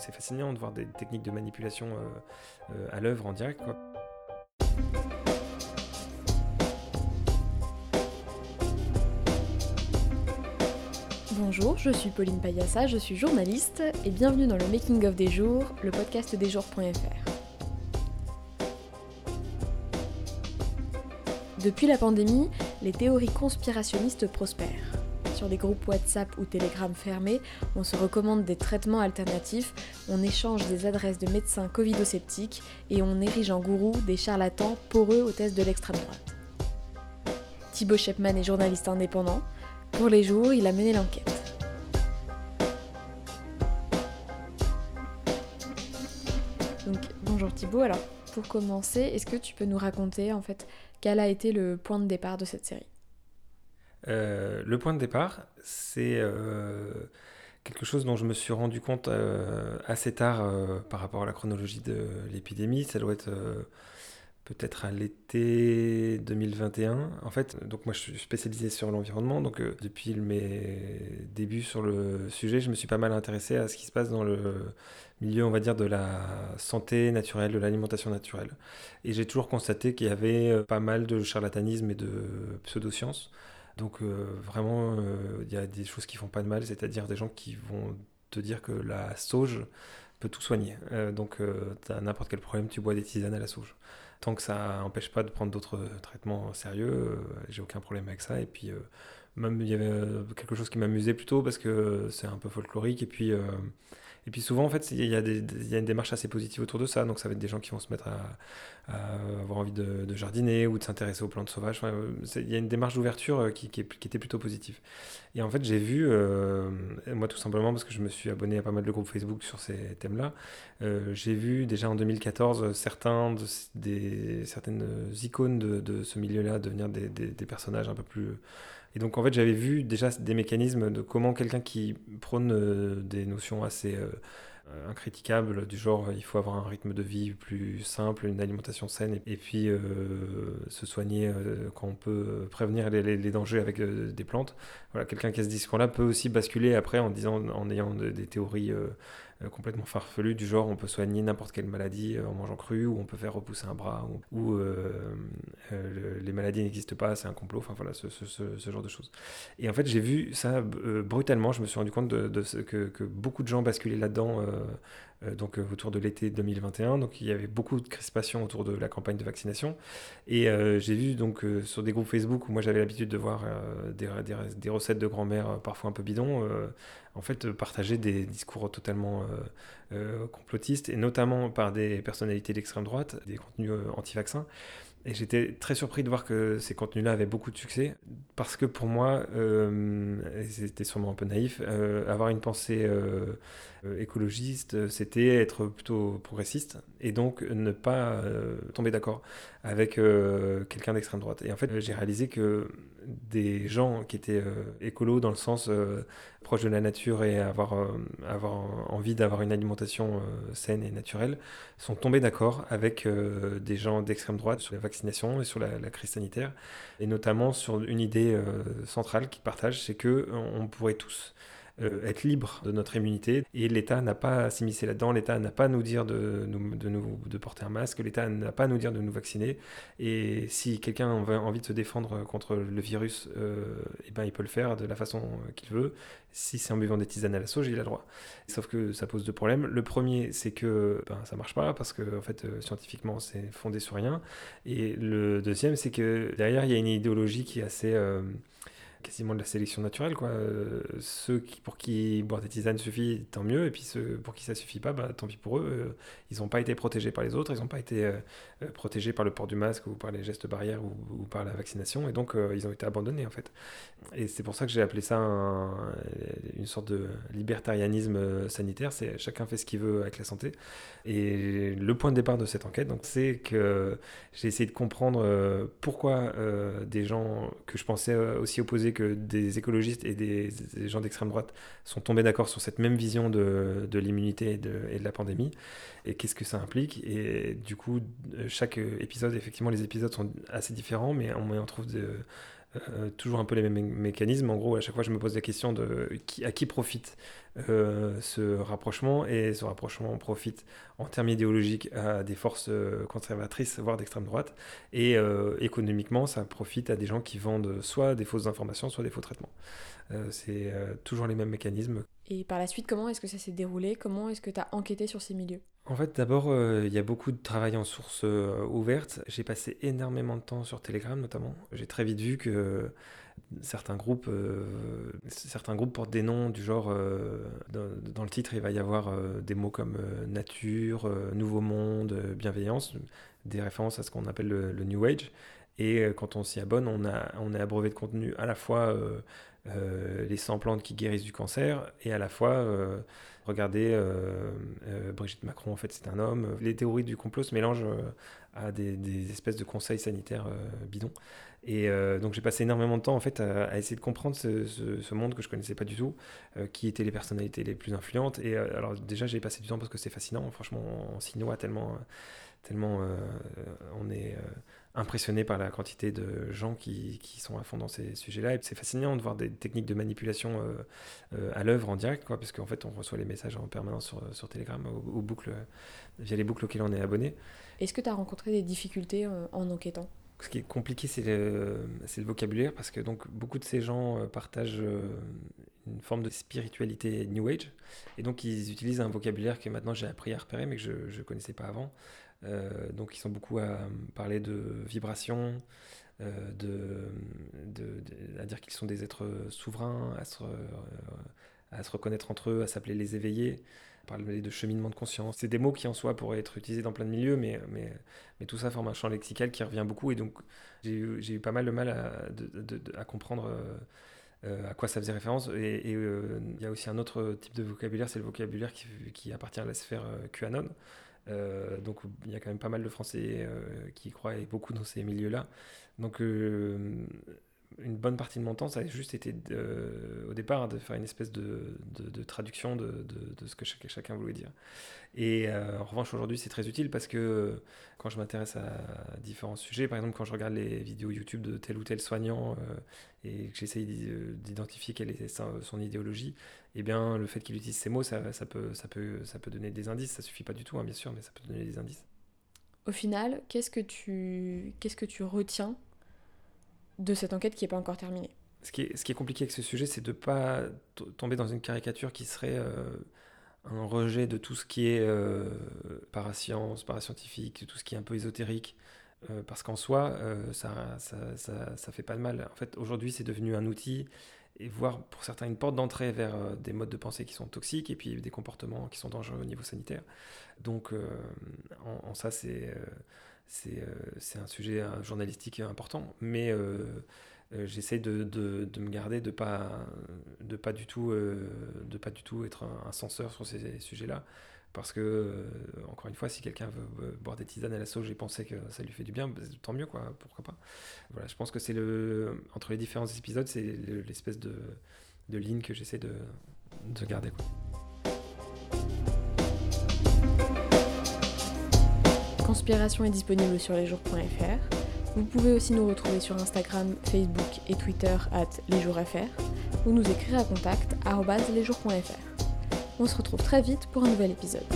C'est fascinant de voir des techniques de manipulation à l'œuvre en direct. Bonjour, je suis Pauline Payassa, je suis journaliste et bienvenue dans le Making of des jours, le podcast des jours.fr. Depuis la pandémie, les théories conspirationnistes prospèrent. Sur des groupes WhatsApp ou Telegram fermés, on se recommande des traitements alternatifs, on échange des adresses de médecins covidosceptiques et on érige en gourou des charlatans poreux aux tests de l'extrême droite. Thibaut Shepman est journaliste indépendant. Pour les jours, il a mené l'enquête. Donc, bonjour Thibaut. Alors, pour commencer, est-ce que tu peux nous raconter en fait quel a été le point de départ de cette série? Euh, Le point de départ, c'est euh, quelque chose dont je me suis rendu compte euh, assez tard par rapport à la chronologie de l'épidémie. Ça doit être peut-être à l'été 2021. En fait, donc moi je suis spécialisé sur l'environnement, donc depuis mes débuts sur le sujet, je me suis pas mal intéressé à ce qui se passe dans le milieu, on va dire, de la santé naturelle, de l'alimentation naturelle. Et j'ai toujours constaté qu'il y avait pas mal de charlatanisme et de pseudosciences. Donc euh, vraiment, euh, il y a des choses qui font pas de mal, c'est-à-dire des gens qui vont te dire que la sauge peut tout soigner. donc tu as n'importe quel problème, tu bois des tisanes à la sauge. Tant que ça n'empêche pas de prendre d'autres traitements sérieux, j'ai aucun problème avec ça. Et puis même il y avait quelque chose qui m'amusait plutôt parce que c'est un peu folklorique et puis et puis souvent, en fait, il y, a y a une démarche assez positive autour de ça. Donc ça va être des gens qui vont se mettre à, avoir envie de, jardiner ou de s'intéresser aux plantes sauvages. il y a une démarche d'ouverture euh, qui, était plutôt positive. Et en fait, j'ai vu, euh, moi tout simplement parce que je me suis abonné à pas mal de groupes Facebook sur ces thèmes-là, euh, j'ai vu déjà en 2014 certains des, certaines icônes de, ce milieu-là devenir des, personnages un peu plus et donc en fait j'avais vu déjà des mécanismes de comment quelqu'un qui prône euh, des notions assez euh, euh, incriticables du genre il faut avoir un rythme de vie plus simple, une alimentation saine et, puis se soigner quand on peut prévenir les, dangers avec des plantes. Voilà, quelqu'un qui a ce discours-là peut aussi basculer après en disant en ayant des théories euh, complètement farfelu du genre on peut soigner n'importe quelle maladie euh, en mangeant cru ou on peut faire repousser un bras ou, euh, les maladies n'existent pas, c'est un complot, enfin voilà ce, genre de choses. Et en fait j'ai vu ça brutalement, je me suis rendu compte de, ce, que, beaucoup de gens basculaient là-dedans donc autour de l'été 2021. Donc il y avait beaucoup de crispation autour de la campagne de vaccination. Et j'ai vu donc sur des groupes Facebook où moi j'avais l'habitude de voir des, des, recettes de grand-mère parfois un peu bidons, en fait partager des discours totalement euh, euh, complotistes, et notamment par des personnalités d'extrême droite, des contenus euh, anti-vaccins. Et j'étais très surpris de voir que ces contenus-là avaient beaucoup de succès, parce que pour moi, c'était sûrement un peu naïf, avoir une pensée écologiste, c'était être plutôt progressiste, et donc ne pas tomber d'accord avec quelqu'un d'extrême droite. Et en fait, j'ai réalisé que des gens qui étaient euh, écolos dans le sens euh, proche de la nature et avoir, euh, avoir envie d'avoir une alimentation saine et naturelle sont tombés d'accord avec des gens d'extrême droite sur la vaccination et sur la, crise sanitaire et notamment sur une idée centrale qu'ils partagent, c'est que on pourrait tous euh, être libre de notre immunité. Et l'État n'a pas à s'immiscer là-dedans, l'État n'a pas à nous dire de, nous, de, porter un masque, l'État n'a pas à nous dire de nous vacciner. Et si quelqu'un a envie de se défendre contre le virus, euh, eh ben, il peut le faire de la façon qu'il veut. Si c'est en buvant des tisanes à la sauge, il a le droit. Sauf que ça pose deux problèmes. Le premier, c'est que ben, ça marche pas parce que fait, euh, scientifiquement, c'est fondé sur rien. Et le deuxième, c'est que derrière, il y a une idéologie qui est assez quasiment de la sélection naturelle. Quoi. Euh, ceux pour qui boire des tisanes suffit, tant mieux. Et puis ceux pour qui ça suffit pas, bah, tant pis pour eux. Euh, ils n'ont pas été protégés par les autres, ils n'ont pas été euh, protégés par le port du masque ou par les gestes barrières ou, par la vaccination. Et donc ils ont été abandonnés en fait. Et c'est pour ça que j'ai appelé ça une sorte de libertarianisme sanitaire. C'est chacun fait ce qu'il veut avec la santé. Et le point de départ de cette enquête, c'est que j'ai essayé de comprendre pourquoi des gens que je pensais aussi opposés que des écologistes et des, gens d'extrême droite sont tombés d'accord sur cette même vision de, l'immunité et de, la pandémie, et qu'est-ce que ça implique? Et du coup, chaque épisode, effectivement, les épisodes sont assez différents, mais on, on trouve de, euh, toujours un peu les mêmes mécanismes. En gros, à chaque fois, je me pose la question de qui, à qui profite euh, ce rapprochement, et ce rapprochement profite en termes idéologiques à des forces euh, conservatrices, voire d'extrême droite, et économiquement, ça profite à des gens qui vendent soit des fausses informations, soit des faux traitements. C'est toujours les mêmes mécanismes. Et par la suite, comment est-ce que ça s'est déroulé? Comment est-ce que tu as enquêté sur ces milieux? En fait, d'abord, euh, il y a beaucoup de travail en source euh, ouverte. J'ai passé énormément de temps sur Telegram, notamment. J'ai très vite vu que certains groupes, euh, portent des noms du genre, dans, le titre, il va y avoir des mots comme nature, nouveau monde, bienveillance, des références à ce qu'on appelle le, New Age. Et quand on s'y abonne, on, a, on est abreuvé de contenu à la fois euh, les 100 plantes qui guérissent du cancer, et à la fois, euh, regardez, euh, Brigitte Macron, en fait, c'est un homme. Les théories du complot se mélangent à des, espèces de conseils sanitaires bidons. Et donc j'ai passé énormément de temps, en fait, à, essayer de comprendre ce, monde que je connaissais pas du tout, qui étaient les personnalités les plus influentes. Et alors déjà, j'ai passé du temps parce que c'est fascinant. Franchement, on s'y noie tellement, tellement on est impressionné par la quantité de gens qui, qui sont à fond dans ces sujets-là. Et c'est fascinant de voir des techniques de manipulation euh, euh, à l'œuvre en direct, quoi, parce qu'en fait, on reçoit les messages en permanence sur, sur Telegram, aux, boucles, via les boucles auxquelles on est abonné. Est-ce que tu as rencontré des difficultés euh, en enquêtant? Ce qui est compliqué, c'est le, le, vocabulaire, parce que donc, beaucoup de ces gens partagent une forme de spiritualité New Age, et donc ils utilisent un vocabulaire que maintenant j'ai appris à repérer, mais que je ne connaissais pas avant. Euh, donc ils sont beaucoup à parler de vibrations, euh, à dire qu'ils sont des êtres souverains, à se, euh, à se reconnaître entre eux, à s'appeler les éveillés, parler de cheminement de conscience. C'est des mots qui en soi pourraient être utilisés dans plein de milieux, mais, tout ça forme un champ lexical qui revient beaucoup, et donc j'ai eu, pas mal de mal à, à comprendre. à quoi ça faisait référence. Et il y a aussi un autre type de vocabulaire, c'est le vocabulaire qui, appartient à la sphère QAnon. Euh, donc il y a quand même pas mal de Français euh, qui croient et beaucoup dans ces milieux-là. Donc euh, une bonne partie de mon temps, ça a juste été au départ de faire une espèce de, de, traduction de, ce que chacun voulait dire. Et en revanche, aujourd'hui, c'est très utile parce que quand je m'intéresse à différents sujets, par exemple, quand je regarde les vidéos YouTube de tel ou tel soignant et que j'essaye d'identifier quelle est son idéologie, eh bien, le fait qu'il utilise ces mots, ça, ça, peut, ça, peut, ça peut donner des indices. Ça suffit pas du tout, hein, bien sûr, mais ça peut donner des indices. Au final, qu'est-ce que tu, qu'est-ce que tu retiens de cette enquête qui n'est pas encore terminée ce qui, est, compliqué avec ce sujet, c'est de ne pas tomber dans une caricature qui serait euh, un rejet de tout ce qui est euh, parascience, parascientifique, tout ce qui est un peu ésotérique. Euh, parce qu'en soi, ça, ça, ça, ça, fait pas de mal. En fait, aujourd'hui, c'est devenu un outil et voire pour certains une porte d'entrée vers des modes de pensée qui sont toxiques et puis des comportements qui sont dangereux au niveau sanitaire. Donc, en, ça, c'est c'est un sujet journalistique important, mais j'essaie de, de, de, me garder de pas de pas du tout de pas du tout être un, censeur sur ces sujets-là parce que, euh, encore une fois, si quelqu'un veut boire des tisanes à la sauge et penser que ça lui fait du bien, bah, tant mieux, quoi, pourquoi pas. Voilà, je pense que c'est le. Entre les différents épisodes, c'est l'espèce de, de, ligne que j'essaie de, de, garder. Conspiration est disponible sur lesjours.fr. Vous pouvez aussi nous retrouver sur Instagram, Facebook et Twitter at lesjoursfr ou nous écrire à contact lesjours.fr. On se retrouve très vite pour un nouvel épisode.